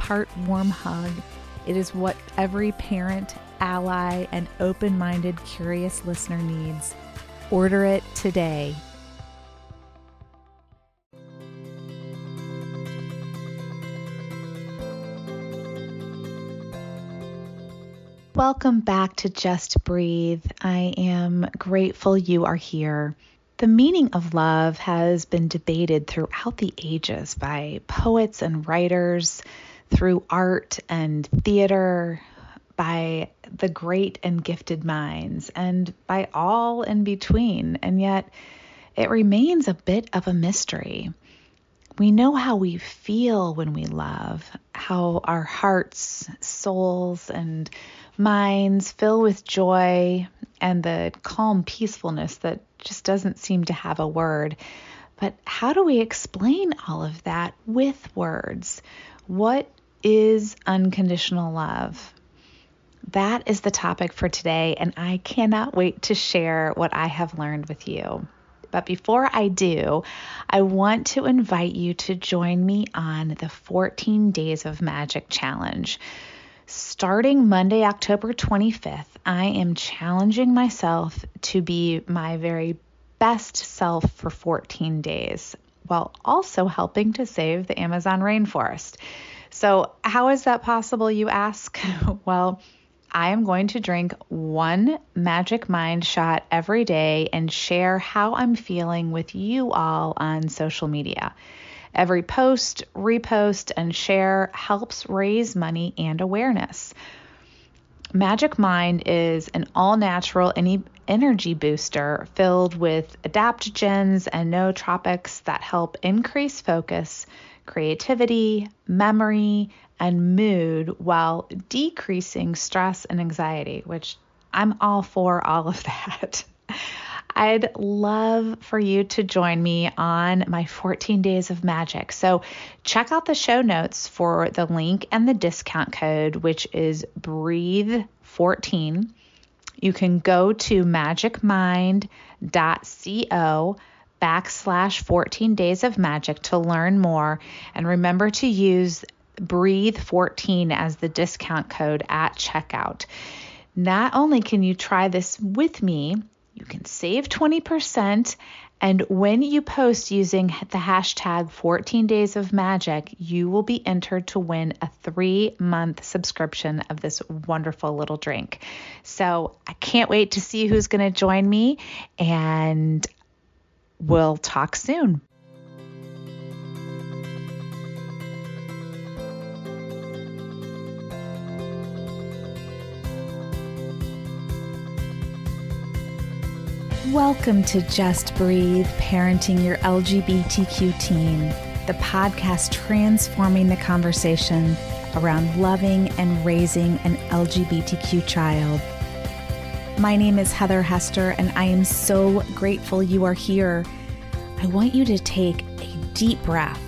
part warm hug. It is what every parent, ally, and open minded, curious listener needs. Order it today. Welcome back to Just Breathe. I am grateful you are here. The meaning of love has been debated throughout the ages by poets and writers through art and theater, by the great and gifted minds, and by all in between. And yet, it remains a bit of a mystery. We know how we feel when we love, how our hearts, souls, and minds fill with joy and the calm peacefulness that just doesn't seem to have a word. But how do we explain all of that with words? What is unconditional love? That is the topic for today, and I cannot wait to share what I have learned with you. But before I do, I want to invite you to join me on the 14 Days of Magic Challenge. Starting Monday, October 25th, I am challenging myself to be my very best self for 14 days while also helping to save the Amazon rainforest. So, how is that possible, you ask? well, I am going to drink one Magic Mind shot every day and share how I'm feeling with you all on social media. Every post, repost, and share helps raise money and awareness. Magic Mind is an all natural energy booster filled with adaptogens and nootropics that help increase focus creativity, memory, and mood while decreasing stress and anxiety, which I'm all for all of that. I'd love for you to join me on my 14 days of magic. So, check out the show notes for the link and the discount code, which is breathe14. You can go to magicmind.co backslash 14 days of magic to learn more. And remember to use breathe 14 as the discount code at checkout. Not only can you try this with me, you can save 20%. And when you post using the hashtag 14 days of magic, you will be entered to win a three month subscription of this wonderful little drink. So I can't wait to see who's going to join me. And We'll talk soon. Welcome to Just Breathe Parenting Your LGBTQ Teen, the podcast transforming the conversation around loving and raising an LGBTQ child. My name is Heather Hester, and I am so grateful you are here. I want you to take a deep breath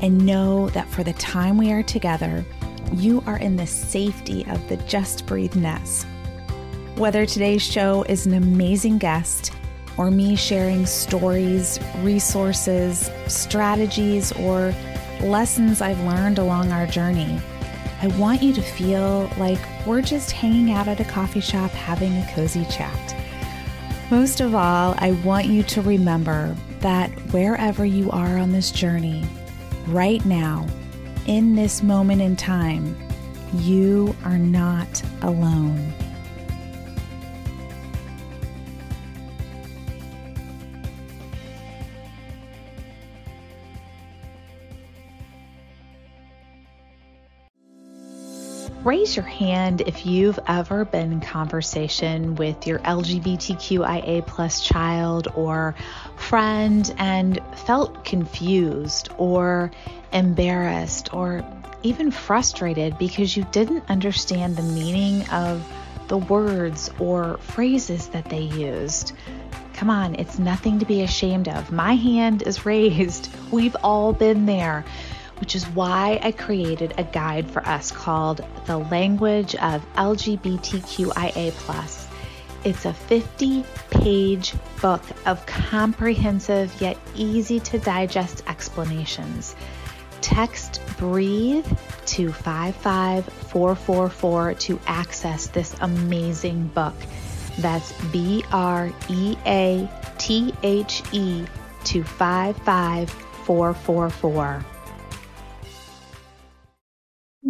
and know that for the time we are together, you are in the safety of the Just Breathe nest. Whether today's show is an amazing guest or me sharing stories, resources, strategies, or lessons I've learned along our journey, I want you to feel like we're just hanging out at a coffee shop having a cozy chat. Most of all, I want you to remember that wherever you are on this journey, right now, in this moment in time, You are not alone. Raise your hand if you've ever been in conversation with your LGBTQIA plus child or friend and felt confused or embarrassed or even frustrated because you didn't understand the meaning of the words or phrases that they used. Come on, it's nothing to be ashamed of. My hand is raised. We've all been there which is why I created a guide for us called The Language of LGBTQIA. It's a 50 page book of comprehensive yet easy to digest explanations. Text breathe to 55444 to access this amazing book. That's B R E A T H E to 55444.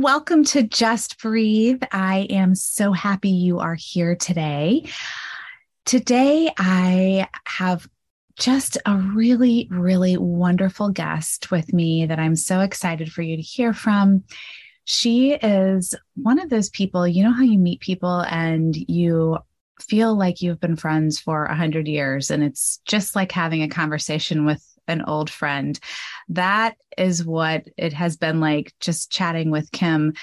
Welcome to Just Breathe. I am so happy you are here today. Today, I have just a really, really wonderful guest with me that I'm so excited for you to hear from. She is one of those people, you know, how you meet people and you feel like you've been friends for a hundred years, and it's just like having a conversation with an old friend. That is what it has been like just chatting with Kim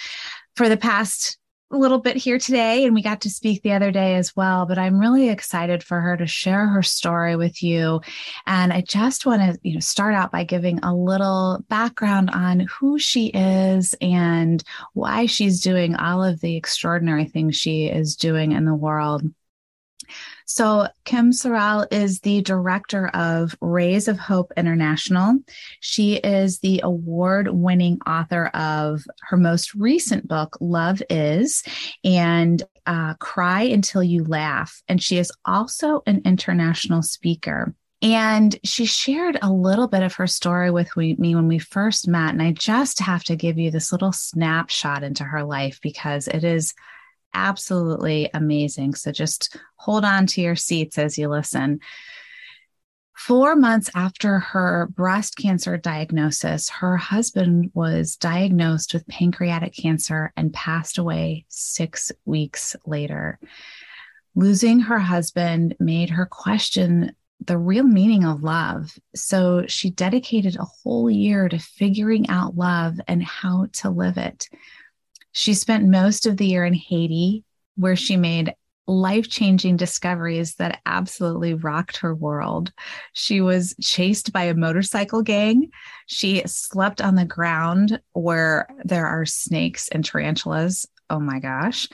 for the past little bit here today and we got to speak the other day as well but i'm really excited for her to share her story with you and i just want to you know start out by giving a little background on who she is and why she's doing all of the extraordinary things she is doing in the world so, Kim Sorrelle is the director of Rays of Hope International. She is the award winning author of her most recent book, Love Is, and uh, Cry Until You Laugh. And she is also an international speaker. And she shared a little bit of her story with me when we first met. And I just have to give you this little snapshot into her life because it is absolutely amazing. So just hold on to your seats as you listen. Four months after her breast cancer diagnosis, her husband was diagnosed with pancreatic cancer and passed away six weeks later. Losing her husband made her question the real meaning of love. So she dedicated a whole year to figuring out love and how to live it. She spent most of the year in Haiti, where she made life changing discoveries that absolutely rocked her world. She was chased by a motorcycle gang. She slept on the ground where there are snakes and tarantulas. Oh my gosh.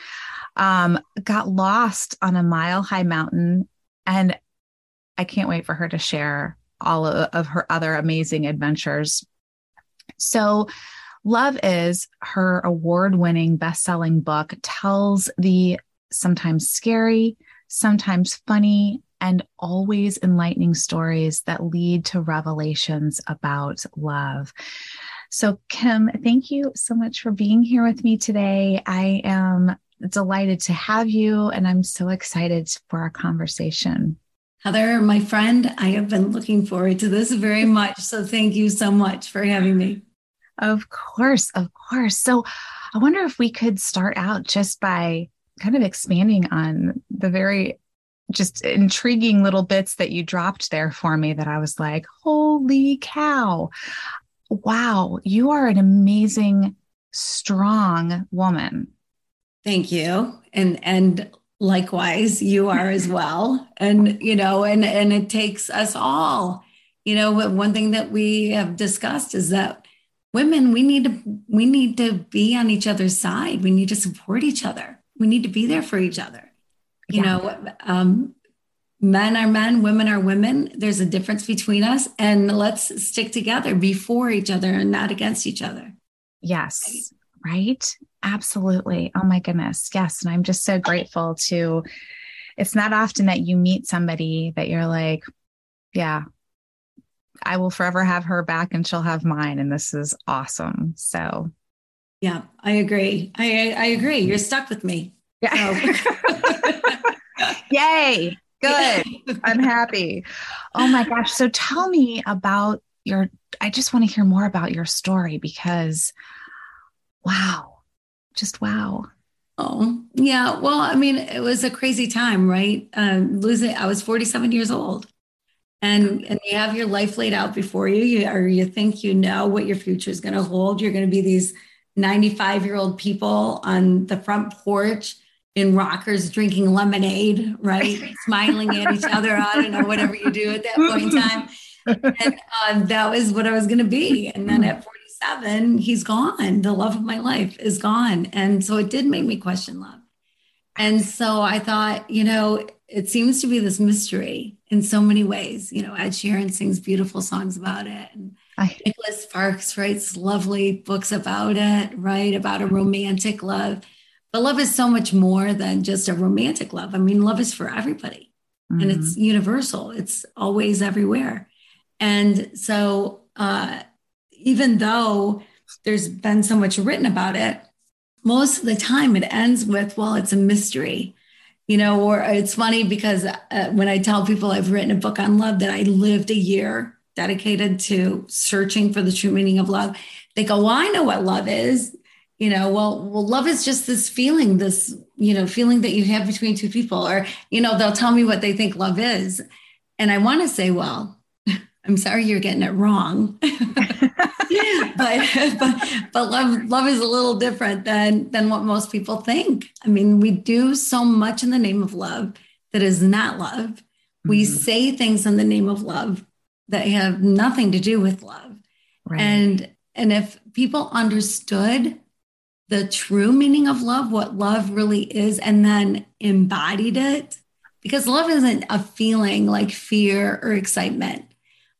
Um, got lost on a mile high mountain. And I can't wait for her to share all of, of her other amazing adventures. So, Love is her award winning best selling book, tells the sometimes scary, sometimes funny, and always enlightening stories that lead to revelations about love. So, Kim, thank you so much for being here with me today. I am delighted to have you, and I'm so excited for our conversation. Heather, my friend, I have been looking forward to this very much. So, thank you so much for having me. Of course, of course. So I wonder if we could start out just by kind of expanding on the very just intriguing little bits that you dropped there for me that I was like, holy cow. Wow, you are an amazing, strong woman. Thank you. And and likewise, you are as well. And you know, and and it takes us all. You know, one thing that we have discussed is that women we need to we need to be on each other's side. We need to support each other. We need to be there for each other. You yeah. know um, men are men women are women. There's a difference between us and let's stick together before each other and not against each other. Yes. Right? Absolutely. Oh my goodness. Yes. And i'm just so grateful to it's not often that you meet somebody that you're like yeah I will forever have her back and she'll have mine. And this is awesome. So Yeah, I agree. I I agree. You're stuck with me. Yeah. So. Yay. Good. I'm happy. Oh my gosh. So tell me about your I just want to hear more about your story because wow. Just wow. Oh, yeah. Well, I mean, it was a crazy time, right? Um, losing, I was 47 years old. And, and you have your life laid out before you, you or you think you know what your future is going to hold. You're going to be these 95 year old people on the front porch in rockers drinking lemonade, right? Smiling at each other. I don't know, whatever you do at that point in time. And uh, that was what I was going to be. And then at 47, he's gone. The love of my life is gone. And so it did make me question love. And so I thought, you know, it seems to be this mystery in so many ways. You know, Ed Sheeran sings beautiful songs about it. And I, Nicholas Sparks writes lovely books about it, right? About a romantic love. But love is so much more than just a romantic love. I mean, love is for everybody mm-hmm. and it's universal, it's always everywhere. And so, uh, even though there's been so much written about it, most of the time it ends with, well, it's a mystery, you know, or it's funny because uh, when I tell people I've written a book on love that I lived a year dedicated to searching for the true meaning of love, they go, well, I know what love is. You know, well, well, love is just this feeling, this, you know, feeling that you have between two people, or, you know, they'll tell me what they think love is. And I want to say, well, I'm sorry you're getting it wrong. but, but but love love is a little different than than what most people think. I mean, we do so much in the name of love that is not love. Mm-hmm. We say things in the name of love that have nothing to do with love. Right. And and if people understood the true meaning of love, what love really is, and then embodied it, because love isn't a feeling like fear or excitement.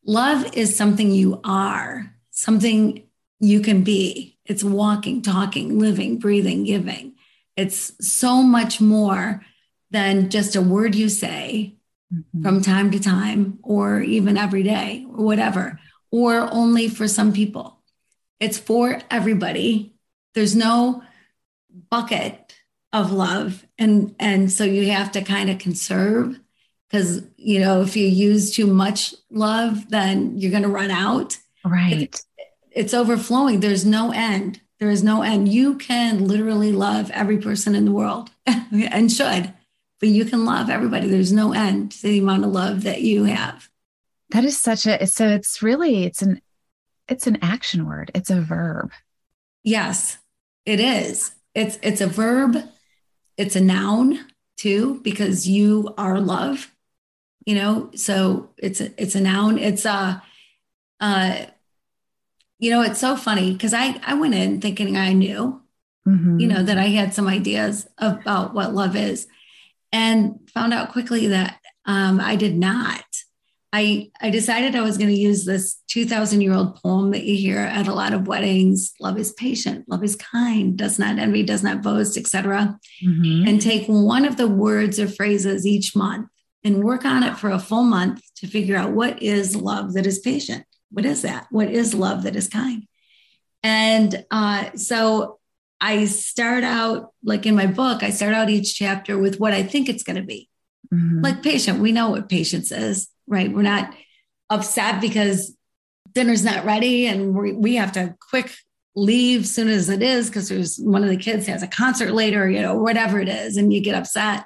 Love is something you are, something you can be. It's walking, talking, living, breathing, giving. It's so much more than just a word you say mm-hmm. from time to time, or even every day, or whatever, or only for some people. It's for everybody. There's no bucket of love. And, and so you have to kind of conserve because you know if you use too much love then you're going to run out. Right. It's, it's overflowing. There's no end. There is no end. You can literally love every person in the world and should but you can love everybody. There's no end to the amount of love that you have. That is such a so it's really it's an it's an action word. It's a verb. Yes it is. It's it's a verb. It's a noun too because you are love you know so it's a, it's a noun it's a uh you know it's so funny because i i went in thinking i knew mm-hmm. you know that i had some ideas about what love is and found out quickly that um, i did not i i decided i was going to use this 2000 year old poem that you hear at a lot of weddings love is patient love is kind does not envy does not boast etc mm-hmm. and take one of the words or phrases each month and work on it for a full month to figure out what is love that is patient. What is that? What is love that is kind? And uh, so I start out, like in my book, I start out each chapter with what I think it's going to be. Mm-hmm. Like patient, we know what patience is, right? We're not upset because dinner's not ready and we, we have to quick leave soon as it is because there's one of the kids has a concert later, you know, whatever it is, and you get upset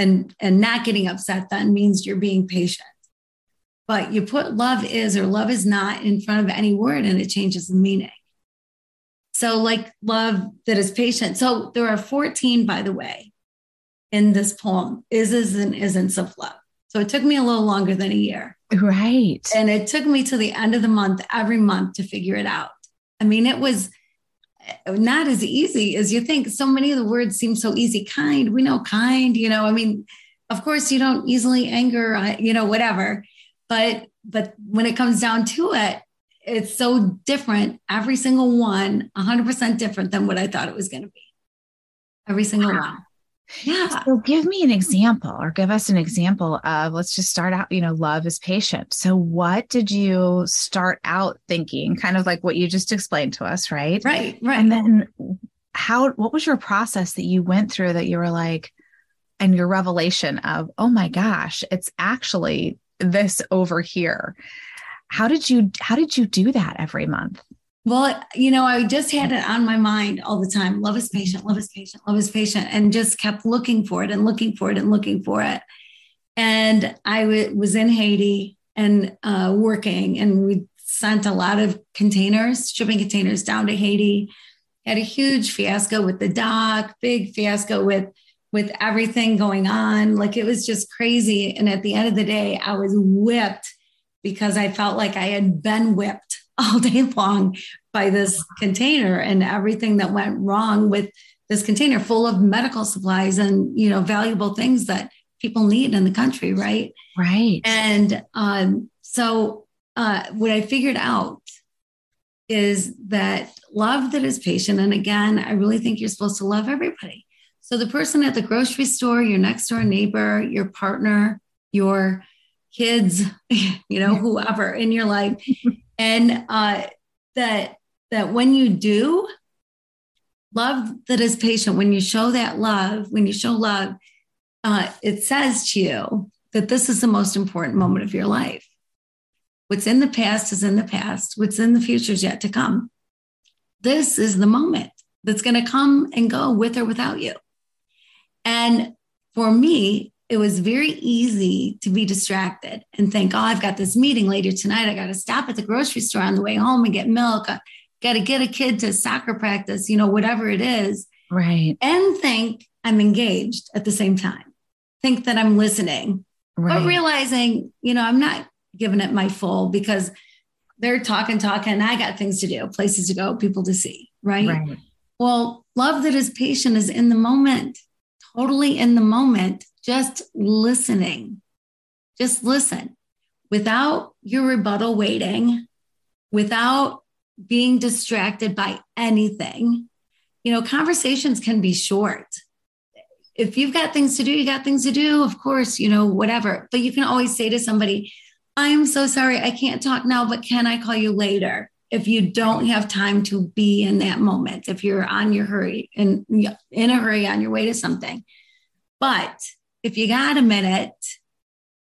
and and not getting upset then means you're being patient. But you put love is or love is not in front of any word and it changes the meaning. So like love that is patient. So there are 14 by the way in this poem is is and isn't of love. So it took me a little longer than a year. Right. And it took me to the end of the month every month to figure it out. I mean it was not as easy as you think. So many of the words seem so easy. Kind, we know kind, you know, I mean, of course you don't easily anger, uh, you know, whatever. But but when it comes down to it, it's so different. Every single one, 100% different than what I thought it was going to be. Every single wow. one. Yeah. So give me an example or give us an example of let's just start out, you know, love is patient. So what did you start out thinking? Kind of like what you just explained to us, right? Right, right. And then how what was your process that you went through that you were like and your revelation of, oh my gosh, it's actually this over here. How did you how did you do that every month? Well, you know, I just had it on my mind all the time. Love is patient, love is patient, love is patient, and just kept looking for it and looking for it and looking for it. And I w- was in Haiti and uh, working, and we sent a lot of containers, shipping containers down to Haiti. Had a huge fiasco with the dock, big fiasco with with everything going on. Like it was just crazy. And at the end of the day, I was whipped because I felt like I had been whipped all day long by this container and everything that went wrong with this container full of medical supplies and you know valuable things that people need in the country right? Right. And um, so uh, what i figured out is that love that is patient and again i really think you're supposed to love everybody. So the person at the grocery store your next door neighbor your partner your kids you know whoever in your life and uh, that that when you do love that is patient. When you show that love when you show love uh, it says to you that this is the most important moment of your life. What's in the past is in the past. What's in the future is yet to come. This is the moment that's going to come and go with or without you. And for me it was very easy to be distracted and think, oh, I've got this meeting later tonight. I got to stop at the grocery store on the way home and get milk. I got to get a kid to soccer practice, you know, whatever it is. Right. And think I'm engaged at the same time. Think that I'm listening, right. but realizing, you know, I'm not giving it my full because they're talking, talking. I got things to do, places to go, people to see. Right. right. Well, love that is patient is in the moment, totally in the moment just listening. Just listen without your rebuttal waiting, without being distracted by anything. You know, conversations can be short. If you've got things to do, you got things to do, of course, you know, whatever. But you can always say to somebody, I'm so sorry, I can't talk now, but can I call you later? If you don't have time to be in that moment, if you're on your hurry and in a hurry on your way to something. But if you got a minute,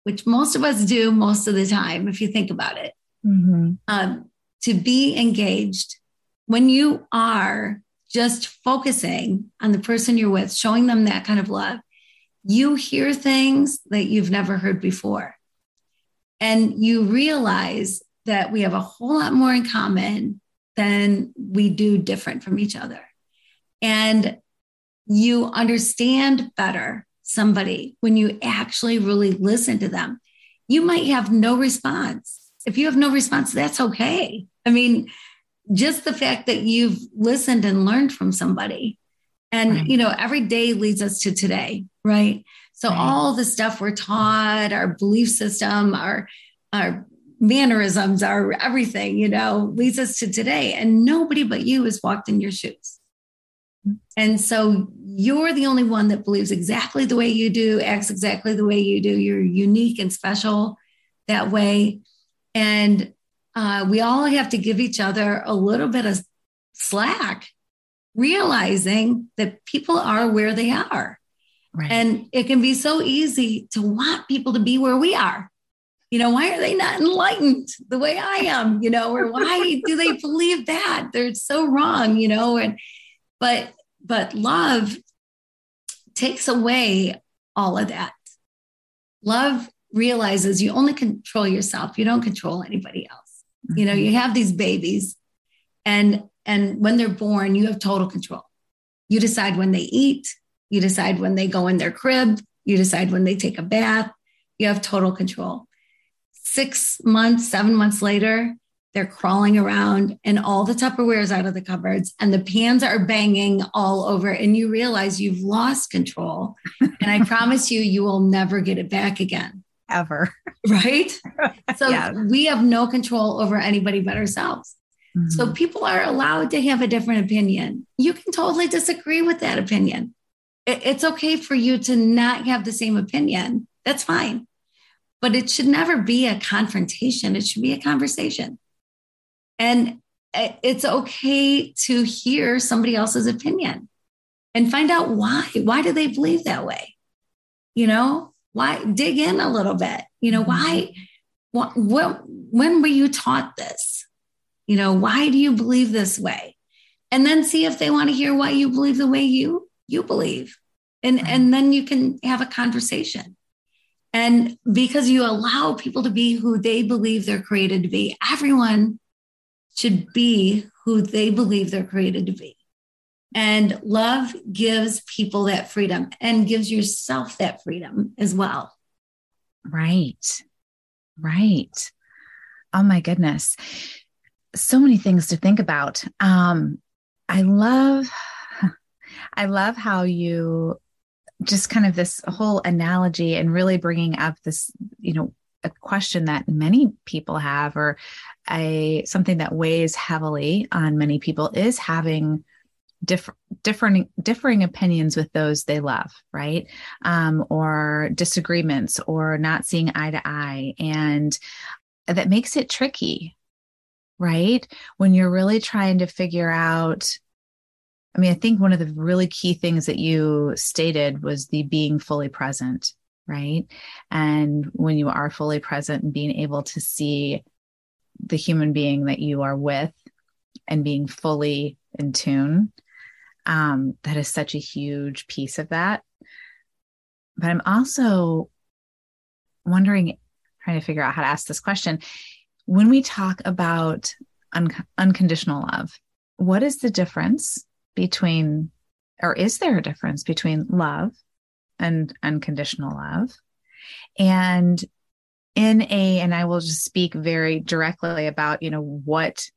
which most of us do most of the time, if you think about it, mm-hmm. um, to be engaged when you are just focusing on the person you're with, showing them that kind of love, you hear things that you've never heard before. And you realize that we have a whole lot more in common than we do different from each other. And you understand better somebody when you actually really listen to them. You might have no response. If you have no response, that's okay. I mean, just the fact that you've listened and learned from somebody. And, right. you know, every day leads us to today, right? So right. all the stuff we're taught, our belief system, our, our mannerisms, our everything, you know, leads us to today. And nobody but you has walked in your shoes. Mm-hmm. And so you're the only one that believes exactly the way you do, acts exactly the way you do. You're unique and special that way. And uh, we all have to give each other a little bit of slack, realizing that people are where they are. Right. And it can be so easy to want people to be where we are. You know, why are they not enlightened the way I am? You know, or why do they believe that? They're so wrong, you know, and but but love takes away all of that. Love realizes you only control yourself. You don't control anybody else. Mm-hmm. You know, you have these babies and and when they're born, you have total control. You decide when they eat, you decide when they go in their crib, you decide when they take a bath. You have total control. 6 months, 7 months later, they're crawling around and all the Tupperware is out of the cupboards and the pans are banging all over. And you realize you've lost control. and I promise you, you will never get it back again. Ever. Right? So yeah. we have no control over anybody but ourselves. Mm-hmm. So people are allowed to have a different opinion. You can totally disagree with that opinion. it's okay for you to not have the same opinion. That's fine. But it should never be a confrontation, it should be a conversation. And it's okay to hear somebody else's opinion and find out why. Why do they believe that way? You know, why dig in a little bit? You know, why, mm-hmm. what, what when were you taught this? You know, why do you believe this way? And then see if they want to hear why you believe the way you you believe. And, and then you can have a conversation. And because you allow people to be who they believe they're created to be, everyone should be who they believe they're created to be. And love gives people that freedom and gives yourself that freedom as well. Right. Right. Oh my goodness. So many things to think about. Um, I love I love how you just kind of this whole analogy and really bringing up this, you know, a question that many people have or a something that weighs heavily on many people is having different different differing opinions with those they love right? Um, or disagreements or not seeing eye to eye and that makes it tricky right? When you're really trying to figure out I mean, I think one of the really key things that you stated was the being fully present, right? And when you are fully present and being able to see the human being that you are with and being fully in tune, um, that is such a huge piece of that. But I'm also wondering, trying to figure out how to ask this question. When we talk about un- unconditional love, what is the difference between, or is there a difference between love and unconditional love? And in a, and I will just speak very directly about, you know, what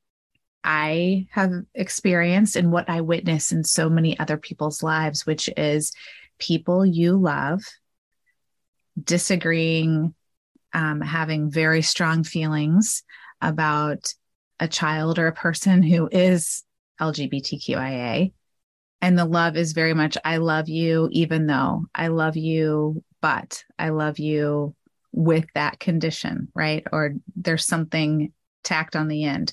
I have experienced and what I witness in so many other people's lives, which is people you love disagreeing, um, having very strong feelings about a child or a person who is LGBTQIA. And the love is very much, I love you, even though I love you, but I love you with that condition, right? Or there's something tacked on the end.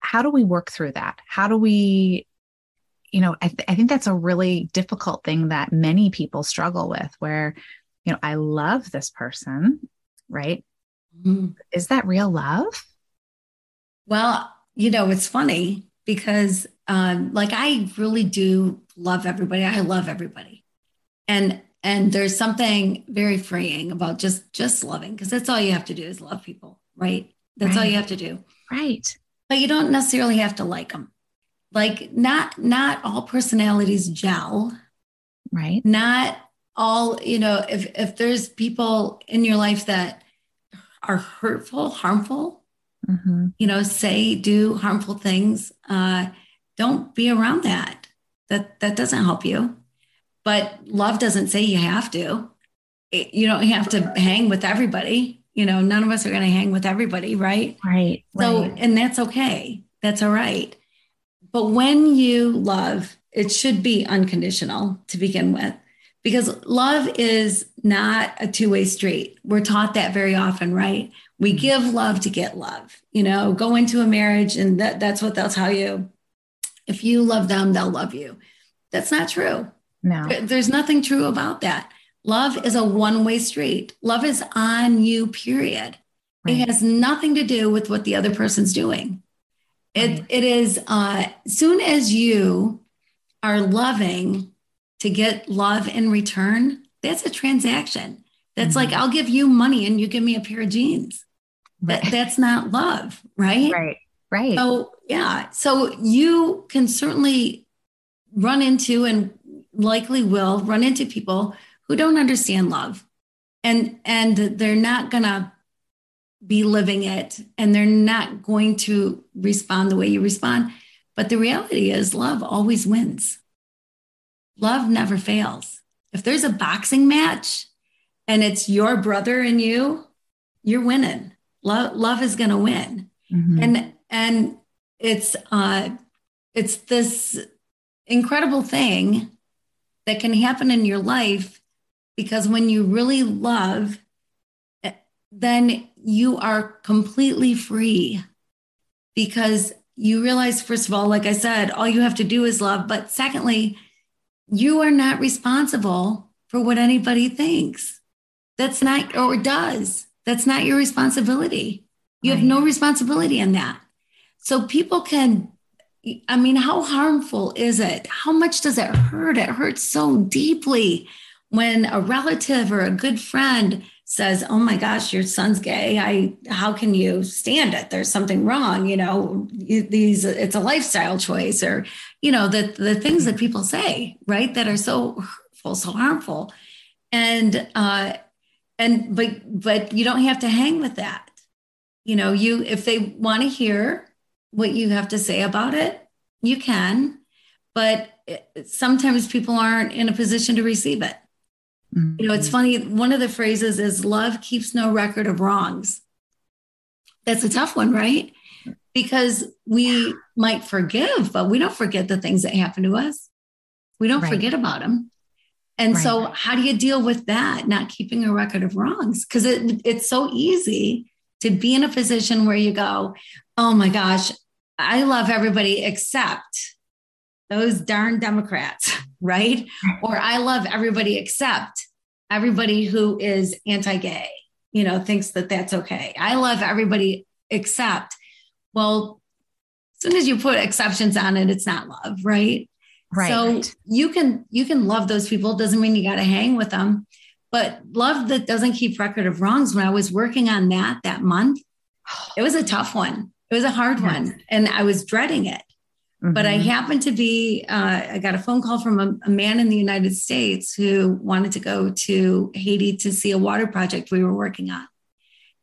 How do we work through that? How do we, you know, I, th- I think that's a really difficult thing that many people struggle with where, you know, I love this person, right? Mm-hmm. Is that real love? Well, you know, it's funny because um, like I really do love everybody. I love everybody. And and there's something very freeing about just just loving because that's all you have to do is love people, right? That's right. all you have to do. Right. But you don't necessarily have to like them. Like not not all personalities gel. Right. Not all, you know, if if there's people in your life that are hurtful, harmful, mm-hmm. you know, say, do harmful things, uh, don't be around that. That that doesn't help you. But love doesn't say you have to. It, you don't have to hang with everybody. You know, none of us are going to hang with everybody, right? Right. So, right. and that's okay. That's all right. But when you love, it should be unconditional to begin with because love is not a two-way street. We're taught that very often, right? We give love to get love. You know, go into a marriage and that, that's what they'll tell you. If you love them, they'll love you. That's not true. No. There's nothing true about that. Love is a one-way street. Love is on you, period. Right. It has nothing to do with what the other person's doing. It, right. it is uh soon as you are loving to get love in return, that's a transaction. That's mm-hmm. like I'll give you money and you give me a pair of jeans. Right. That, that's not love, right? Right. Right. So yeah. So you can certainly run into and likely will run into people who don't understand love. And and they're not gonna be living it and they're not going to respond the way you respond. But the reality is love always wins love never fails. If there's a boxing match and it's your brother and you, you're winning. Love, love is going to win. Mm-hmm. And, and it's, uh, it's this incredible thing that can happen in your life because when you really love, eh, then you are completely free because you realize, first of all, like I said, all you have to do is love. But secondly, you are not responsible for what anybody thinks. That's not, or does. That's not your responsibility. You have no responsibility in that. So people can, I mean, how harmful is it? How much does it hurt? It hurts so deeply when a relative or a good friend says, "Oh my gosh, your son's gay. I how can you stand it? There's something wrong, you know, these it's a lifestyle choice or you know, the the things that people say, right, that are so hurtful, so harmful." And uh and but but you don't have to hang with that. You know, you if they want to hear what you have to say about it, you can, but sometimes people aren't in a position to receive it. Mm-hmm. You know, it's funny. One of the phrases is love keeps no record of wrongs. That's a tough one, right? Because we might forgive, but we don't forget the things that happen to us. We don't right. forget about them. And right. so, how do you deal with that? Not keeping a record of wrongs? Because it, it's so easy to be in a position where you go, oh my gosh, I love everybody except those darn Democrats, right? Or I love everybody except everybody who is anti gay, you know, thinks that that's okay. I love everybody except, well, as soon as you put exceptions on it, it's not love, right? Right. So you can you can love those people. Doesn't mean you got to hang with them, but love that doesn't keep record of wrongs. When I was working on that that month, it was a tough one. It was a hard yes. one, and I was dreading it. Mm-hmm. But I mm-hmm. happened to be, uh, I got a phone call from a, a, man in the United States who wanted to go to Haiti to see a water project we were working on.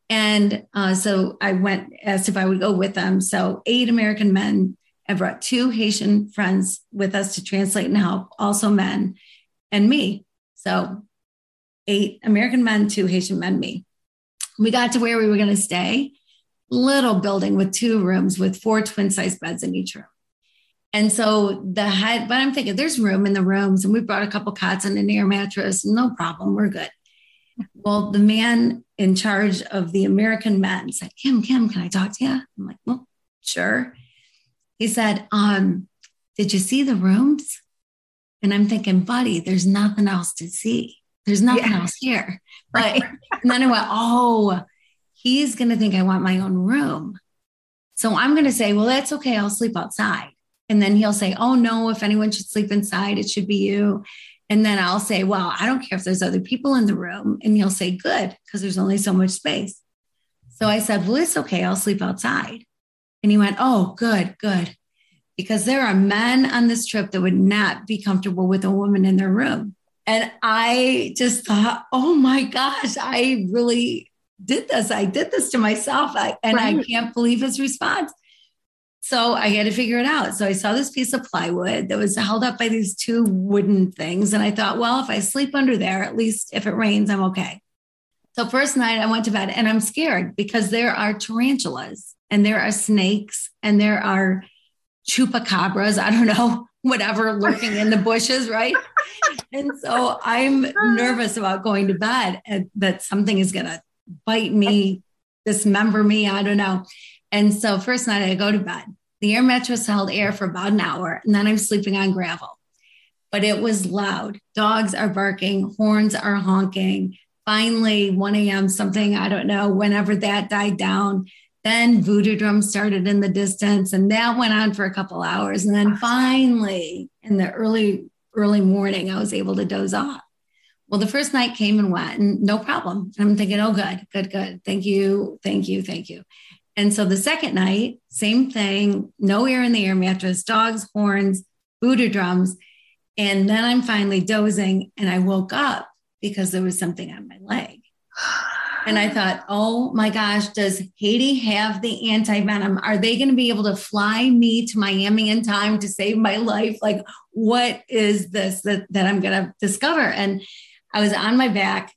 And uh, so I went, asked if I would go with them. So eight American men. I brought two Haitian friends with us to translate and help, also men, and me. So eight American men, two Haitian men, me. We got to where we were going to stay, little building with two rooms with four twin size beds in each room. And so the head, but I'm thinking there's room in the rooms, and we brought a couple cots and an air mattress. No problem, we're good. Well, the man in charge of the American men said, Kim, Kim, can I talk to you? I'm like, well, sure. He said, um, did you see the rooms? And I'm thinking, buddy, there's nothing else to see. There's nothing yeah. else here. But and then I went, oh, he's gonna think I want my own room. So I'm gonna say, well, that's okay. I'll sleep outside. And then he'll say, Oh, no, if anyone should sleep inside, it should be you. And then I'll say, Well, I don't care if there's other people in the room. And he'll say, Good, because there's only so much space. So I said, Well, it's okay. I'll sleep outside. And he went, Oh, good, good. Because there are men on this trip that would not be comfortable with a woman in their room. And I just thought, Oh my gosh, I really did this. I did this to myself. I, and right. I can't believe his response. So I had to figure it out. So I saw this piece of plywood that was held up by these two wooden things. And I thought, well, if I sleep under there, at least if it rains, I'm okay. So first night I went to bed and I'm scared because there are tarantulas and there are snakes and there are chupacabras. I don't know, whatever lurking in the bushes, right? and so I'm nervous about going to bed and that something is going to bite me, dismember me. I don't know. And so first night I go to bed. The air mattress held air for about an hour, and then I'm sleeping on gravel. But it was loud. Dogs are barking, horns are honking. Finally, 1 a.m., something, I don't know, whenever that died down, then voodoo drums started in the distance, and that went on for a couple hours. And then finally, in the early, early morning, I was able to doze off. Well, the first night came and went, and no problem. I'm thinking, oh, good, good, good. Thank you, thank you, thank you. And so the second night, same thing, no air in the air mattress, dogs, horns, voodoo drums. And then I'm finally dozing and I woke up because there was something on my leg. And I thought, oh my gosh, does Haiti have the anti venom? Are they going to be able to fly me to Miami in time to save my life? Like, what is this that, that I'm going to discover? And I was on my back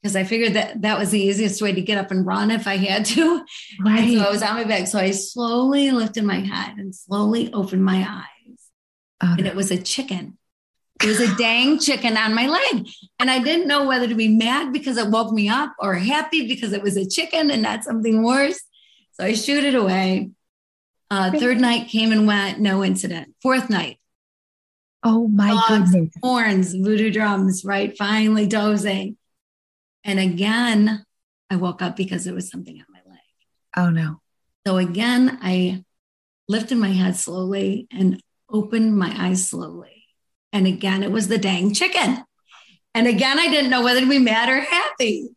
because I figured that that was the easiest way to get up and run if I had to. Right. So I was on my back. So I slowly lifted my head and slowly opened my eyes. And it was a chicken It was a dang chicken on my leg. And I didn't know whether to be mad because it woke me up or happy because it was a chicken and not something worse. So I shoot it away. Uh, third night came and went, no incident. Fourth night. Oh my Dogs, goodness. Horns, voodoo drums, right? Finally dozing. And again, I woke up because there was something on my leg. Oh no. So again, I lifted my head slowly and opened my eyes slowly. And again, it was the dang chicken. And again, I didn't know whether to be mad or happy.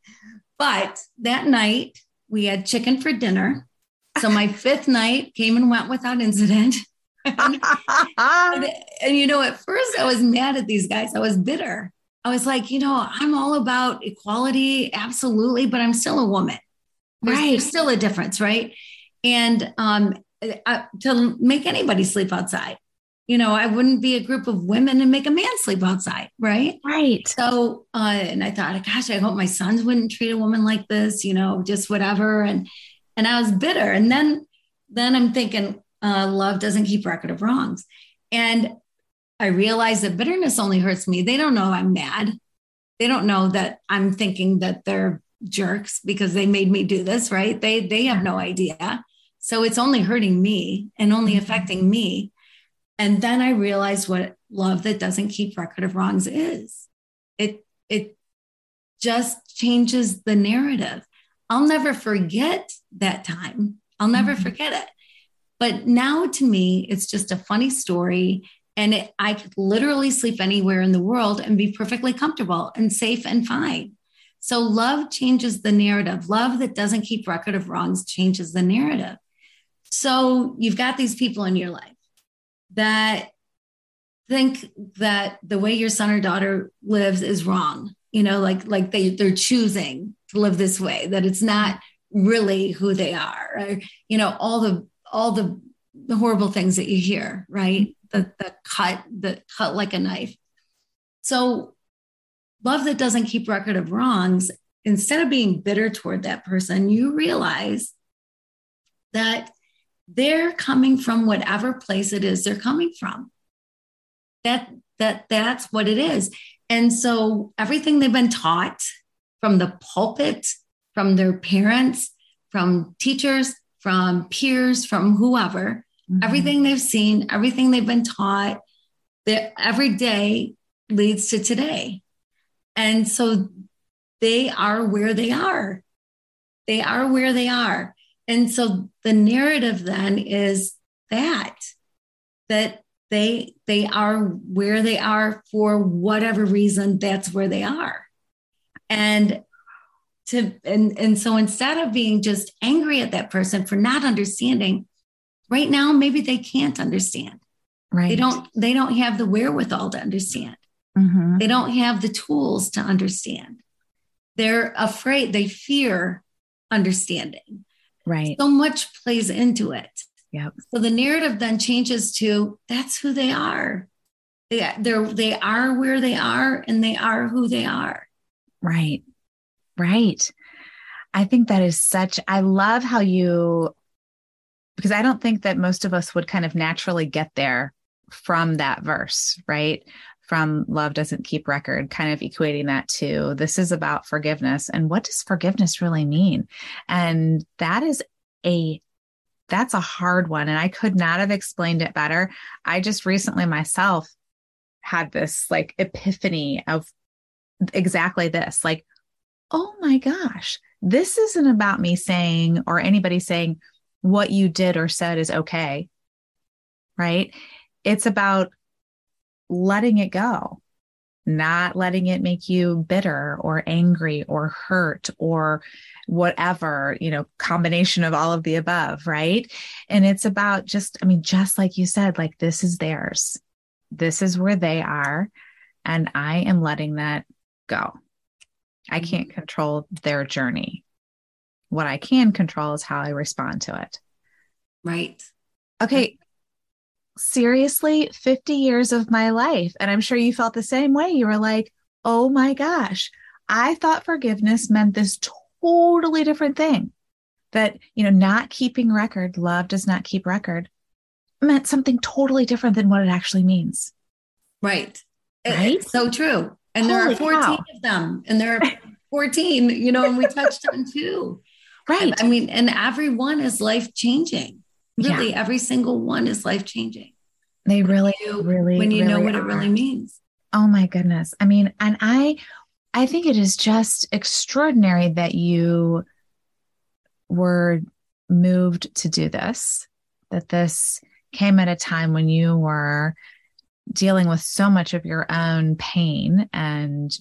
But that night, we had chicken for dinner. So my fifth night came and went without incident. And, and, and, you know, at first I was mad at these guys. I was bitter. I was like, you know, I'm all about equality, absolutely, but I'm still a woman. There's, right. There's still a difference, right? And um, uh, to make anybody sleep outside, you know, I wouldn't be a group of women and make a man sleep outside, right? Right. So, uh, and I thought, gosh, I hope my sons wouldn't treat a woman like this, you know, just whatever. And and I was bitter. And then then I'm thinking, uh, love doesn't keep record of wrongs. And I realized that bitterness only hurts me. They don't know I'm mad. They don't know that I'm thinking that they're jerks because they made me do this, right? They they have no idea. So it's only hurting me and only mm-hmm. affecting me. And then I realized what love that doesn't keep record of wrongs is. It it just changes the narrative. I'll never forget that time. I'll never mm-hmm. forget it. But now to me, it's just a funny story. And it, I could literally sleep anywhere in the world and be perfectly comfortable and safe and fine. So love changes the narrative. Love that doesn't keep record of wrongs changes the narrative. So you've got these people in your life that think that the way your son or daughter lives is wrong. You know, like like they they're choosing to live this way, that it's not really who they are. Or, you know, all the all the, the horrible things that you hear, right? The, the cut, the cut like a knife. So, love that doesn't keep record of wrongs, instead of being bitter toward that person, you realize that they're coming from whatever place it is they're coming from. That that that's what it is. And so everything they've been taught from the pulpit, from their parents, from teachers, from peers, from whoever, mm-hmm. everything they've seen, everything they've been taught, that every day leads to today. And so they are where they are. They are where they are. And so the narrative then is that that they they are where they are for whatever reason that's where they are. And to and and so instead of being just angry at that person for not understanding right now maybe they can't understand. Right. they don't they don't have the wherewithal to understand. Mm-hmm. they don't have the tools to understand. They're afraid they fear understanding. Right. So much plays into it. Yeah so the narrative then changes to that's who they are. They, they're they are where they are and they are who they are. Right Right. I think that is such, I love how you, because I don't think that most of us would kind of naturally get there from that verse, right? From love doesn't keep record, kind of equating that to this is about forgiveness. And what does forgiveness really mean? And that is a that's a hard one. And I could not have explained it better. I just recently myself had this like epiphany of exactly this like, oh my gosh, this isn't about me saying or anybody saying what you did or said is okay. Right. It's about letting it go, not letting it make you bitter or angry or hurt or whatever, you know, combination of all of the above. Right. And it's about just, I mean, just like you said, like this is theirs. This is where they are. And I am letting that go. I can't control their journey. What I can control is how I respond to it. Right. Okay. Seriously, 50 years of my life. And I'm sure you felt the same way. You were like, oh my gosh, I thought forgiveness meant this totally different thing. That, you know, not keeping record, love does not keep record, meant something totally different than what it actually means. Right. right? It's so true. And Holy there are 14 cow. of them, and there are 14, you know, and we touched on two. Right. I mean, and every one is life changing. Really, yeah. every single one is life changing. They really, when you, really, when you really know what are. it really means. Oh my goodness. I mean, and I, I think it is just extraordinary that you were moved to do this, that this came at a time when you were dealing with so much of your own pain and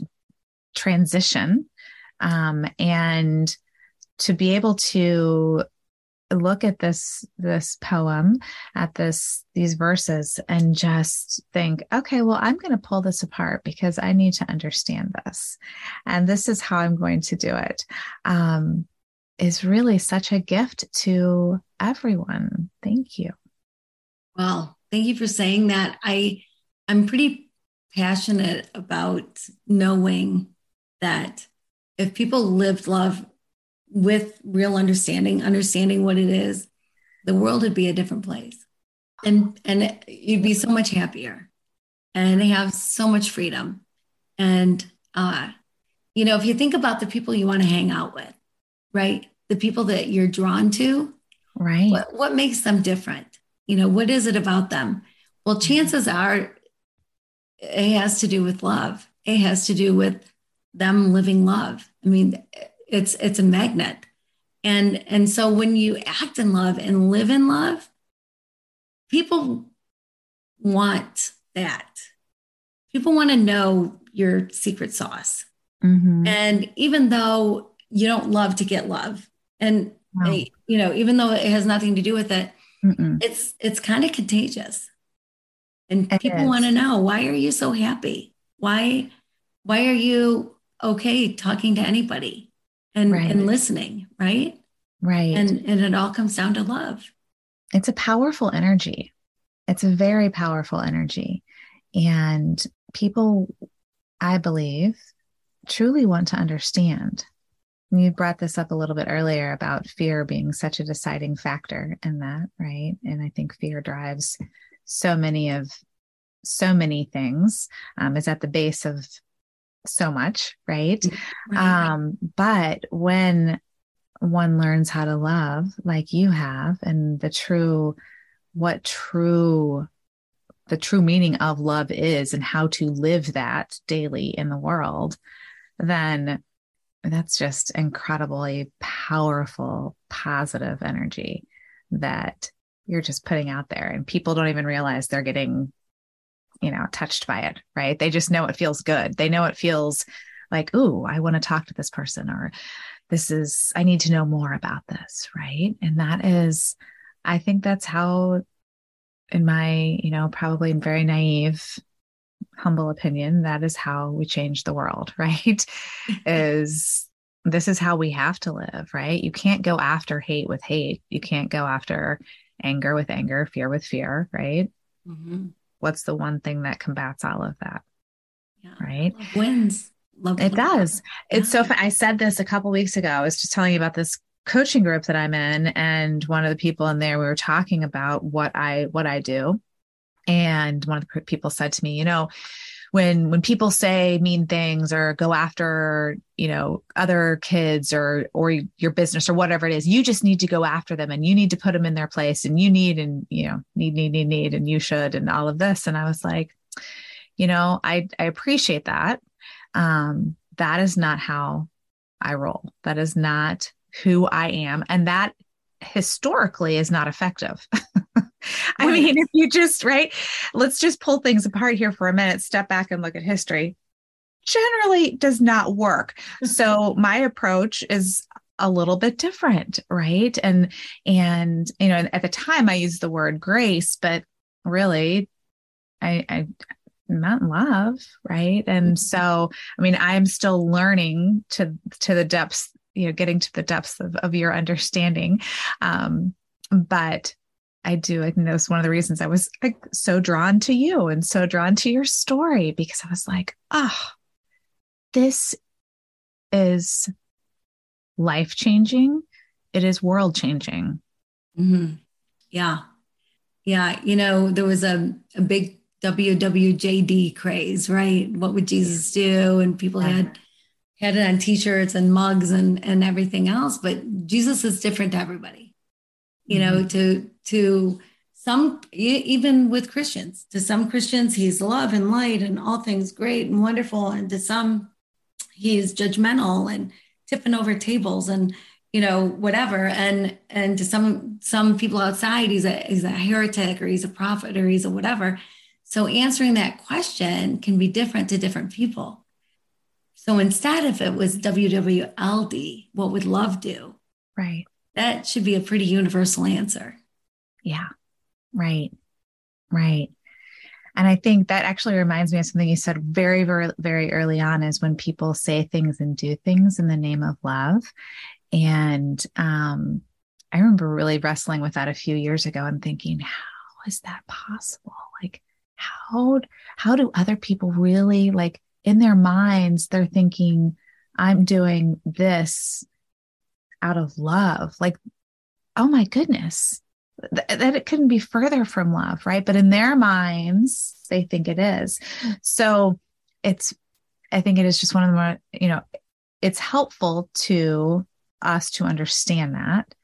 transition. Um, and to be able to look at this this poem at this these verses and just think okay well i'm going to pull this apart because i need to understand this and this is how i'm going to do it um, is really such a gift to everyone thank you well thank you for saying that i i'm pretty passionate about knowing that if people lived love with real understanding, understanding what it is, the world would be a different place. And and you'd be so much happier and have so much freedom. And uh, you know, if you think about the people you want to hang out with, right? The people that you're drawn to, right? What, what makes them different? You know, what is it about them? Well, chances are it has to do with love. It has to do with them living love. I mean, it's it's a magnet. And and so when you act in love and live in love, people want that. People want to know your secret sauce. Mm-hmm. And even though you don't love to get love, and wow. you know, even though it has nothing to do with it, Mm-mm. it's it's kind of contagious. And it people want to know why are you so happy? Why why are you okay talking to anybody? and right. and listening? Right? Right. And and it all comes down to love. It's a powerful energy. It's a very powerful energy. And people i believe truly want to understand. You brought this up a little bit earlier about fear being such a deciding factor in that right? And i think fear drives so many of so many things um, is at the base of so much, right? right? Um, but when one learns how to love like you have and the true, what true, the true meaning of love is and how to live that daily in the world, then that's just incredibly powerful, positive energy that you're just putting out there. And people don't even realize they're getting you know, touched by it, right? They just know it feels good. They know it feels like, ooh, I want to talk to this person or this is, I need to know more about this, right? And that is, I think that's how, in my, you know, probably very naive, humble opinion, that is how we change the world, right? is this is how we have to live, right? You can't go after hate with hate. You can't go after anger with anger, fear with fear, right? Mm-hmm what's the one thing that combats all of that? Yeah. Right? Love wins. Love it does. Yeah. It's so fun. I said this a couple weeks ago. I was just telling you about this coaching group that I'm in, and one of the people in there, we were talking about what I what I do. And one of the people said to me, you know, when when people say mean things or go after you know other kids or or your business or whatever it is you just need to go after them and you need to put them in their place and you need and you know need need need need and you should and all of this. And i was like you know i i appreciate that. Um that is not how i roll. That is not who i am. And that historically is not effective I right. mean, if you just, right, let's just pull things apart here for a minute, step back and look at history. Generally does not work. so my approach is a little bit different, right? And and you know, at the time I used the word grace, but really I, I not in love, right? And mm-hmm. so I mean, I'm still learning to to the depths, you know, getting to the depths of, of your understanding. Um, but I do. I think that was one of the reasons I was like so drawn to you and so drawn to your story because I was like, oh, this is life changing. It is world changing. Mm-hmm. Yeah. Yeah. You know, there was a, a big WWJD craze, right? What would Jesus do? And people had had it on t-shirts and mugs and and everything else. But Jesus is different to everybody. You mm-hmm. know, to to some even with Christians, to some Christians, he's love and light and all things great and wonderful. And to some, he's judgmental and tipping over tables and you know whatever. And and to some some people outside he's a he's a heretic or he's a prophet or he's a whatever. So answering that question can be different to different people. So instead if it was wwld what would love do? Right. That should be a pretty universal answer yeah. Right. Right. And I think that actually reminds me of something you said very, very, very early on is when people say things and do things in the name of love. And um, I remember really wrestling with that a few years ago and thinking, how is that possible? Like, how how do other people really like in their minds they're thinking i'm doing this out of love. Like oh my goodness th- that it couldn't be further from love right? But in their minds they think it is. So it's i think it is just one of the more you know it's helpful to us to understand that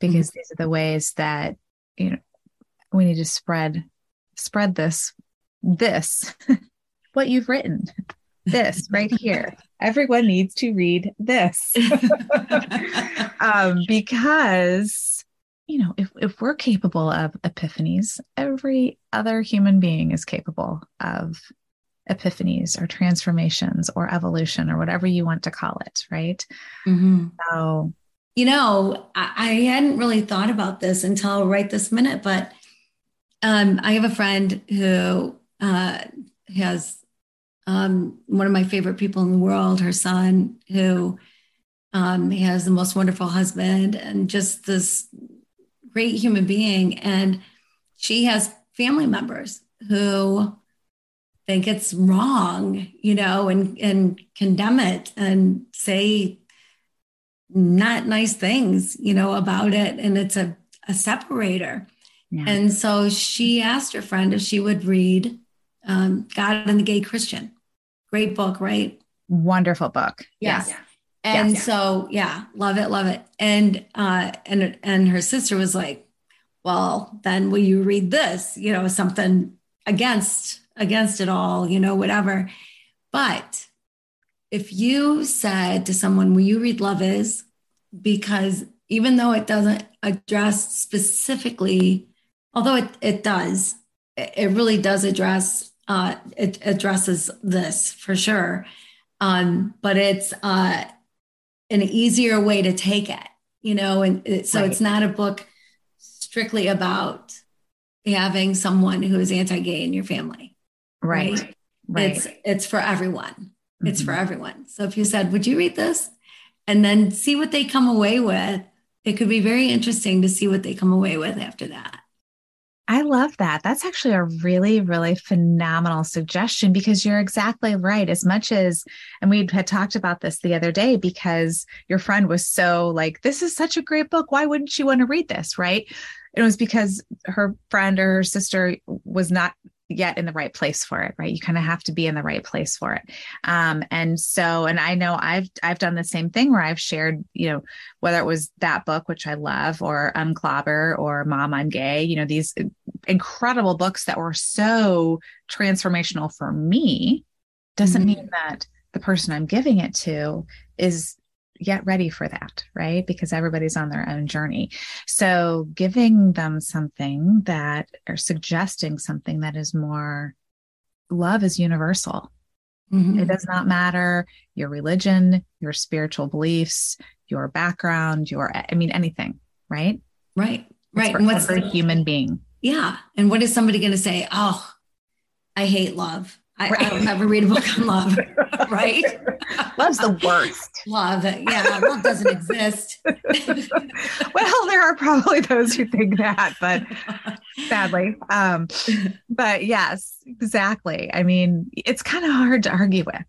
because mm-hmm. these are the ways that you know we need to spread spread this this what you've written this right here. Everyone needs to read this. Um, because you know if, if we're capable of epiphanies every other human being is capable of epiphanies or transformations or evolution or whatever you want to call it, right? Mm-hmm. So, you know, I, I, hadn't really thought about this until right this minute, but um, I have a friend who uh, has um, one of my favorite people in the world, her son, who um, has the most wonderful husband and just this great human being. And she has family members who think it's wrong, you know, and and condemn it and say not nice things, you know, about it. And it's a, a separator. Yeah. And so she asked her friend if she would read um, God and the Gay Christian. Great book, right? Wonderful book. Yes. yes. And yes. so, yeah, love it, love it. And uh, and and her sister was like, "Well, then will you read this? You know, something against against it all, you know, whatever. But if you said to someone, Will you read Love Is? Because even though it doesn't address specifically, although it, it does, it really does address, uh, it addresses this for sure. Um, but it's uh, an easier way to take it, you know, and it, so right. it's not a book strictly about having someone who is anti-gay in your family Right. right. It's it's for everyone. Mm-hmm. It's for mm-hmm. everyone. So if you said, "Would you read this?" and then see what they come away with, it could be very interesting to see what they come away with after that. I love that. That's actually a really, really phenomenal suggestion because you're exactly right. As much as, and we had talked about this the other day because your friend was so like, this is such a great book. Why wouldn't she want to read this? Right. It was because her friend or her sister was not yet in the right place for it right you kind of have to be in the right place for it um, and so and i know i've i've done the same thing where i've shared you know whether it was that book which i love or unclobber or mom i'm gay you know these incredible books that were so transformational for me doesn't mm-hmm. mean that the person i'm giving it to is yet ready for that, right? Because everybody's on their own journey. So giving them something that or suggesting something that is more love is universal. Mm-hmm. It does not matter your religion, your spiritual beliefs, your background, your, I mean, anything, right? Right. Right. and what's the human being? Yeah. And what is somebody going to say? Oh, I hate love. I, right. I don't ever read a book on love, right? Love's the worst. Love, yeah, love doesn't exist. well, there are probably those who think that, but sadly, um, but yes, exactly. I mean, it's kind of hard to argue with.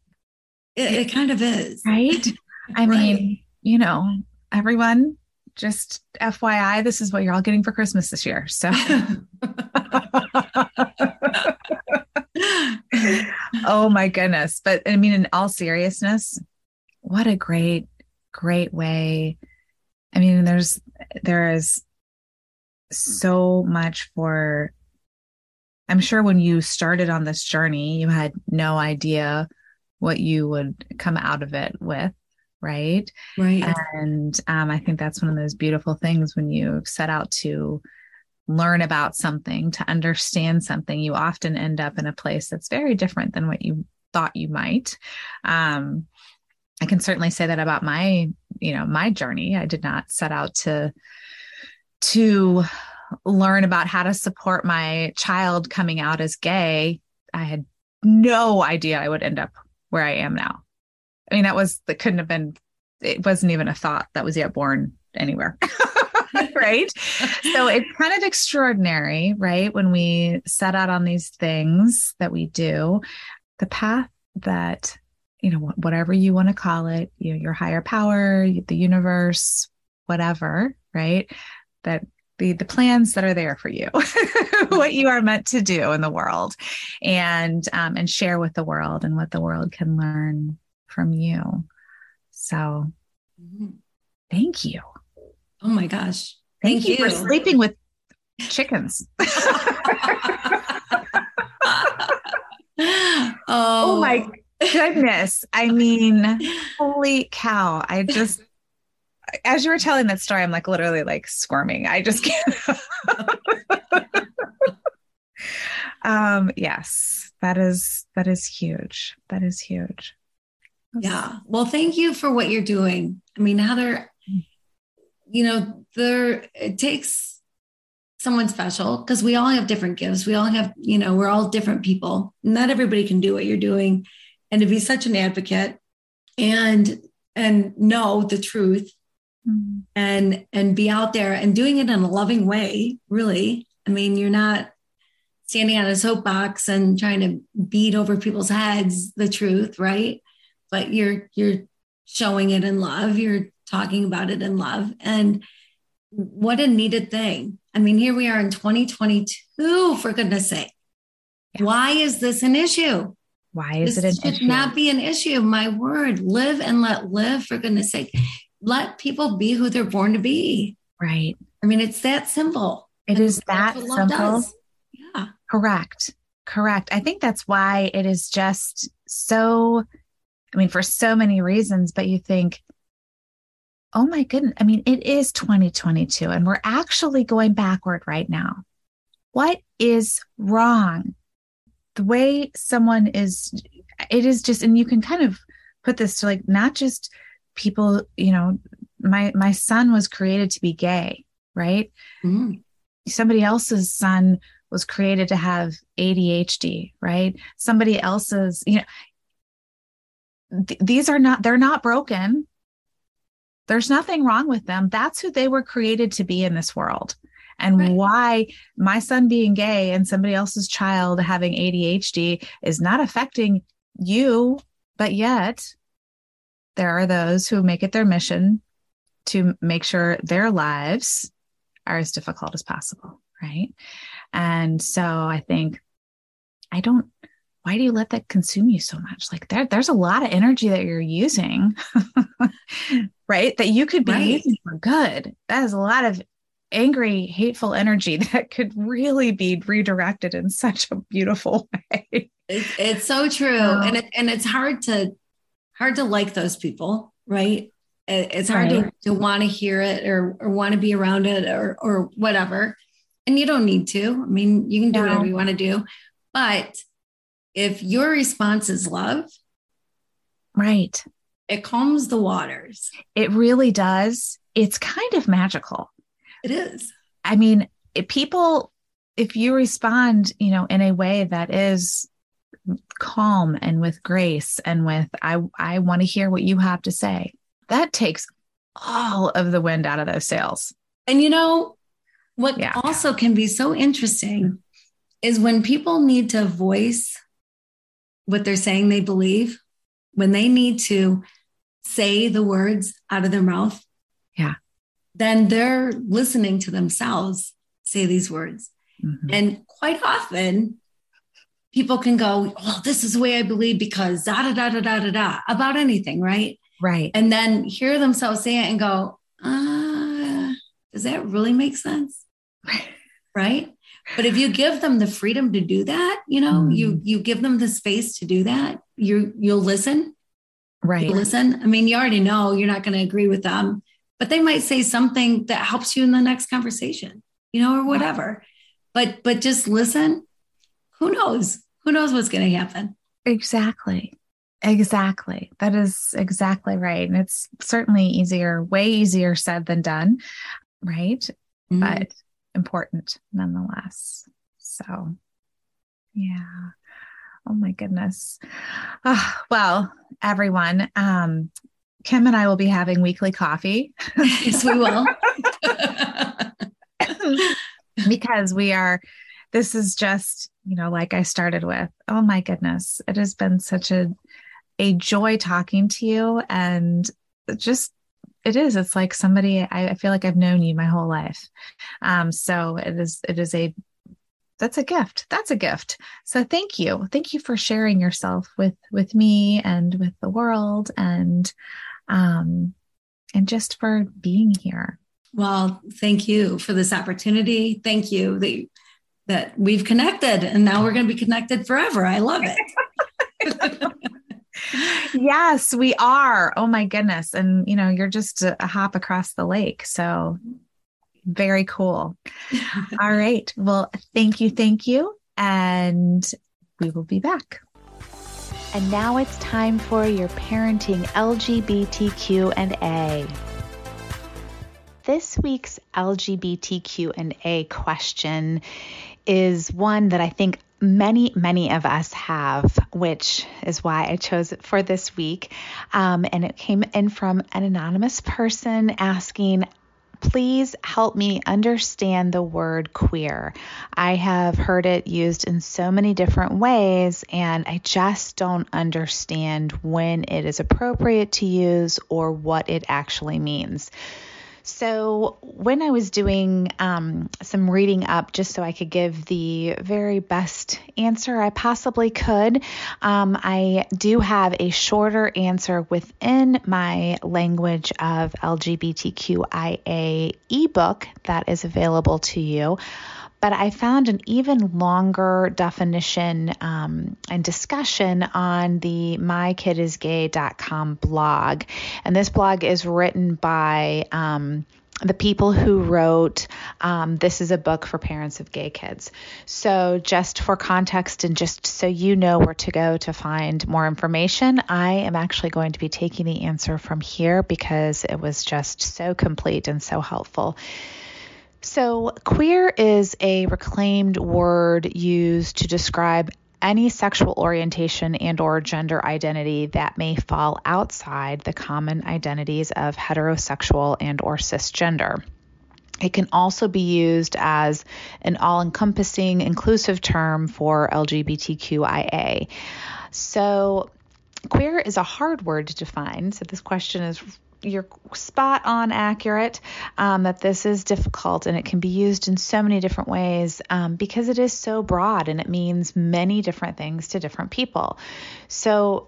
It, it kind of is, right? I right. mean, you know, everyone just FYI, this is what you're all getting for Christmas this year. So oh my goodness. But I mean, in all seriousness, what a great, great way. I mean, there's, there is so much for, I'm sure when you started on this journey, you had no idea what you would come out of it with right right and um, i think that's one of those beautiful things when you set out to learn about something to understand something you often end up in a place that's very different than what you thought you might um, i can certainly say that about my you know my journey i did not set out to to learn about how to support my child coming out as gay i had no idea i would end up where i am now I mean, that was that couldn't have been. It wasn't even a thought that was yet born anywhere. right. So it's kind of extraordinary, right? When we set out on these things that we do, the path that, you know, whatever you want to call it, you know, your higher power, the universe, whatever, right? That the the plans that are there for you what you are meant to do in the world and um, and share with the world and what the world can learn from you. So mm-hmm. thank you. Oh my gosh. Thank, thank you, you for sleeping with chickens. oh. oh my goodness. I mean, holy cow. I just as you were telling that story, I'm like literally like squirming. I just can't. um, yes, that is that is huge. That is huge. Yeah. Well, thank you for what you're doing. I mean, Heather, you know, there it takes someone special because we all have different gifts. We all have, you know, we're all different people. Not everybody can do what you're doing. And to be such an advocate and and know the truth mm-hmm. and and be out there and doing it in a loving way, really. I mean, you're not standing on a soapbox and trying to beat over people's heads the truth, right? but you're you're showing it in love you're talking about it in love. And what a needed thing. I mean here we are in 2022 for goodness sake. Yeah. why is this an issue? Why is this it an should issue? not be an issue. My word live and let live for goodness sake. Let people be who they're born to be. Right. I mean it's that simple. It and is that simple? yeah. Correct. Correct. I think that's why it is just so I mean, for so many reasons, but you think, oh my goodness, I mean, it is 2022 and we're actually going backward right now. What is wrong? The way someone is, it is just, and you can kind of put this to like not just people, you know, my my son was created to be gay, right? Mm. Somebody else's son was created to have ADHD, right? Somebody else's, you know, th- these are not they're not broken there's nothing wrong with them. That's who they were created to be in this world. And right. why my son being gay and somebody else's child having ADHD is not affecting you but yet there are those who make it their mission to make sure their lives are as difficult as possible right? And so i think i don't why do you let that consume you so much? Like there, there's a lot of energy that you're using, right? That you could be right. using for good. That is a lot of angry, hateful energy that could really be redirected in such a beautiful way. It's, it's so true, um, and it, and it's hard to hard to like those people, right? It's hard right. to, to want to hear it or or want to be around it or or whatever. And you don't need to. I mean, you can do whatever you want to do, but if your response is love, right, it calms the waters. It really does. It's kind of magical. It is. I mean, if people, if you respond, you know, in a way that is calm and with grace and with, I, I want to hear what you have to say, that takes all of the wind out of those sails. And you know, what yeah. also can be so interesting is when people need to voice what they're saying they believe, when they need to say the words out of their mouth, yeah, then they're listening to themselves say these words. Mm-hmm. And quite often, people can go, oh, this is the way I believe because da da da da da da da about anything, right? Right. And then hear themselves say it and go, uh, does that really make sense? right. But if you give them the freedom to do that, you know, mm. you you give them the space to do that, you you'll listen. Right. You'll listen. I mean, you already know you're not going to agree with them, but they might say something that helps you in the next conversation, you know, or whatever. But but just listen. Who knows? Who knows what's going to happen? Exactly. Exactly. That is exactly right. And it's certainly easier, way easier said than done, right? Mm-hmm. But important nonetheless. So, yeah. Oh my goodness. Oh, well, everyone, um, Kim and I will be having weekly coffee. yes, we will. because we are, this is just, you know, like I started with, oh my goodness, it has been such a, a joy talking to you and just it is it's like somebody I, feel like i've known you my whole life. Um so it is it is a that's a gift that's a gift. So thank you thank you for sharing yourself with with me and with the world and um and just for being here. Well thank you for this opportunity. Thank you that that we've connected and now we're going to be connected forever. I love it yes, we are. Oh my goodness. And you know, you're just a, a hop across the lake. So very cool. All right. Well, thank you. Thank you. And we will be back. And now it's time for your parenting LGBTQ and A. This week's LGBTQ and A question is one that I think many, many of us have, which is why I chose it for this week. Um, and it came in from an anonymous person asking, Please help me understand the word queer. I have heard it used in so many different ways, and I just don't understand when it is appropriate to use or what it actually means. So, when I was doing um, some reading up just so I could give the very best answer I possibly could, um, I do have a shorter answer within my language of LGBTQIA ebook that is available to you but I found an even longer definition um, and discussion on the mykidisgay.com blog. And this blog is written by um, the people who wrote um, This is a Book for Parents of Gay Kids. So, just for context and just so you know where to go to find more information, I am actually going to be taking the answer from here because it was just so complete and so helpful. So, queer is a reclaimed word used to describe any sexual orientation and or gender identity that may fall outside the common identities of heterosexual and or cisgender. It can also be used as an all-encompassing inclusive term for LGBTQIA. So, queer is a hard word to define, so this question is you're spot on accurate um, that this is difficult and it can be used in so many different ways um, because it is so broad and it means many different things to different people. So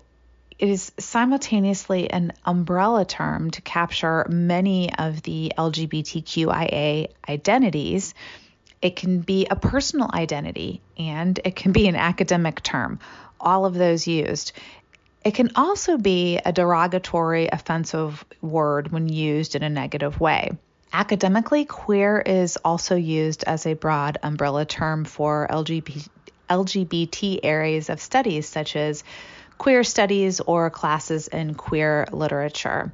it is simultaneously an umbrella term to capture many of the LGBTQIA identities. It can be a personal identity and it can be an academic term, all of those used. It can also be a derogatory, offensive word when used in a negative way. Academically, queer is also used as a broad umbrella term for LGBT, LGBT areas of studies, such as queer studies or classes in queer literature.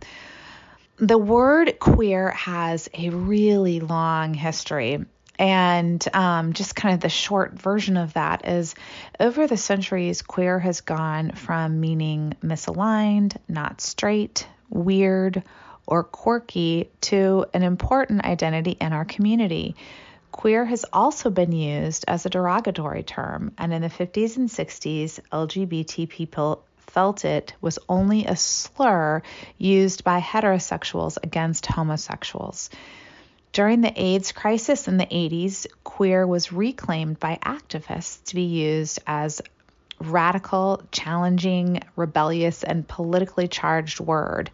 The word queer has a really long history. And um, just kind of the short version of that is over the centuries, queer has gone from meaning misaligned, not straight, weird, or quirky to an important identity in our community. Queer has also been used as a derogatory term, and in the 50s and 60s, LGBT people felt it was only a slur used by heterosexuals against homosexuals. During the AIDS crisis in the 80s, queer was reclaimed by activists to be used as radical, challenging, rebellious, and politically charged word.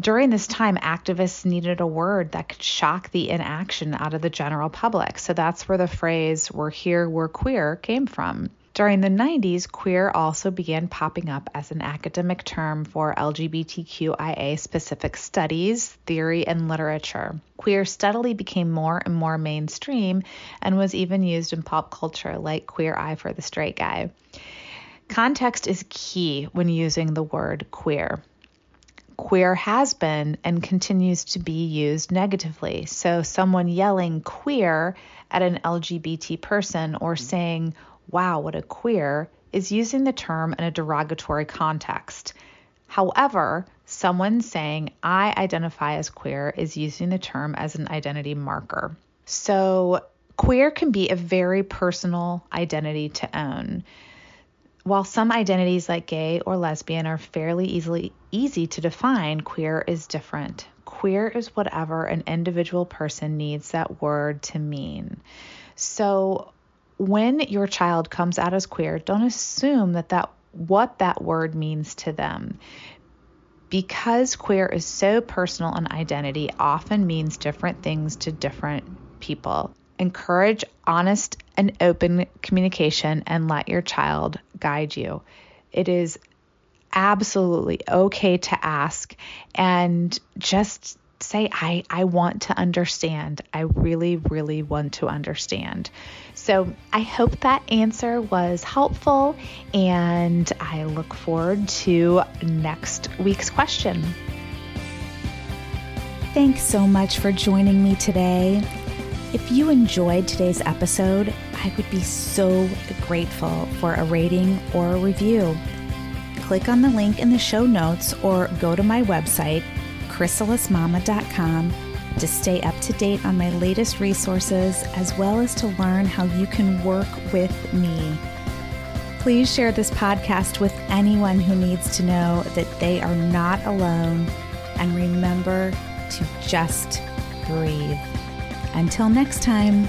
During this time, activists needed a word that could shock the inaction out of the general public. So that's where the phrase, we're here, we're queer, came from. During the 90s, queer also began popping up as an academic term for LGBTQIA specific studies, theory, and literature. Queer steadily became more and more mainstream and was even used in pop culture, like Queer Eye for the Straight Guy. Context is key when using the word queer queer has been and continues to be used negatively. So, someone yelling queer at an LGBT person or saying, wow, what a queer, is using the term in a derogatory context. However, someone saying, I identify as queer, is using the term as an identity marker. So, queer can be a very personal identity to own. While some identities like gay or lesbian are fairly easily easy to define, queer is different. Queer is whatever an individual person needs that word to mean. So when your child comes out as queer, don't assume that that what that word means to them. Because queer is so personal an identity often means different things to different people encourage honest and open communication and let your child guide you. It is absolutely okay to ask and just say I I want to understand. I really really want to understand. So, I hope that answer was helpful and I look forward to next week's question. Thanks so much for joining me today. If you enjoyed today's episode, I would be so grateful for a rating or a review. Click on the link in the show notes or go to my website, chrysalismama.com, to stay up to date on my latest resources as well as to learn how you can work with me. Please share this podcast with anyone who needs to know that they are not alone and remember to just breathe. Until next time.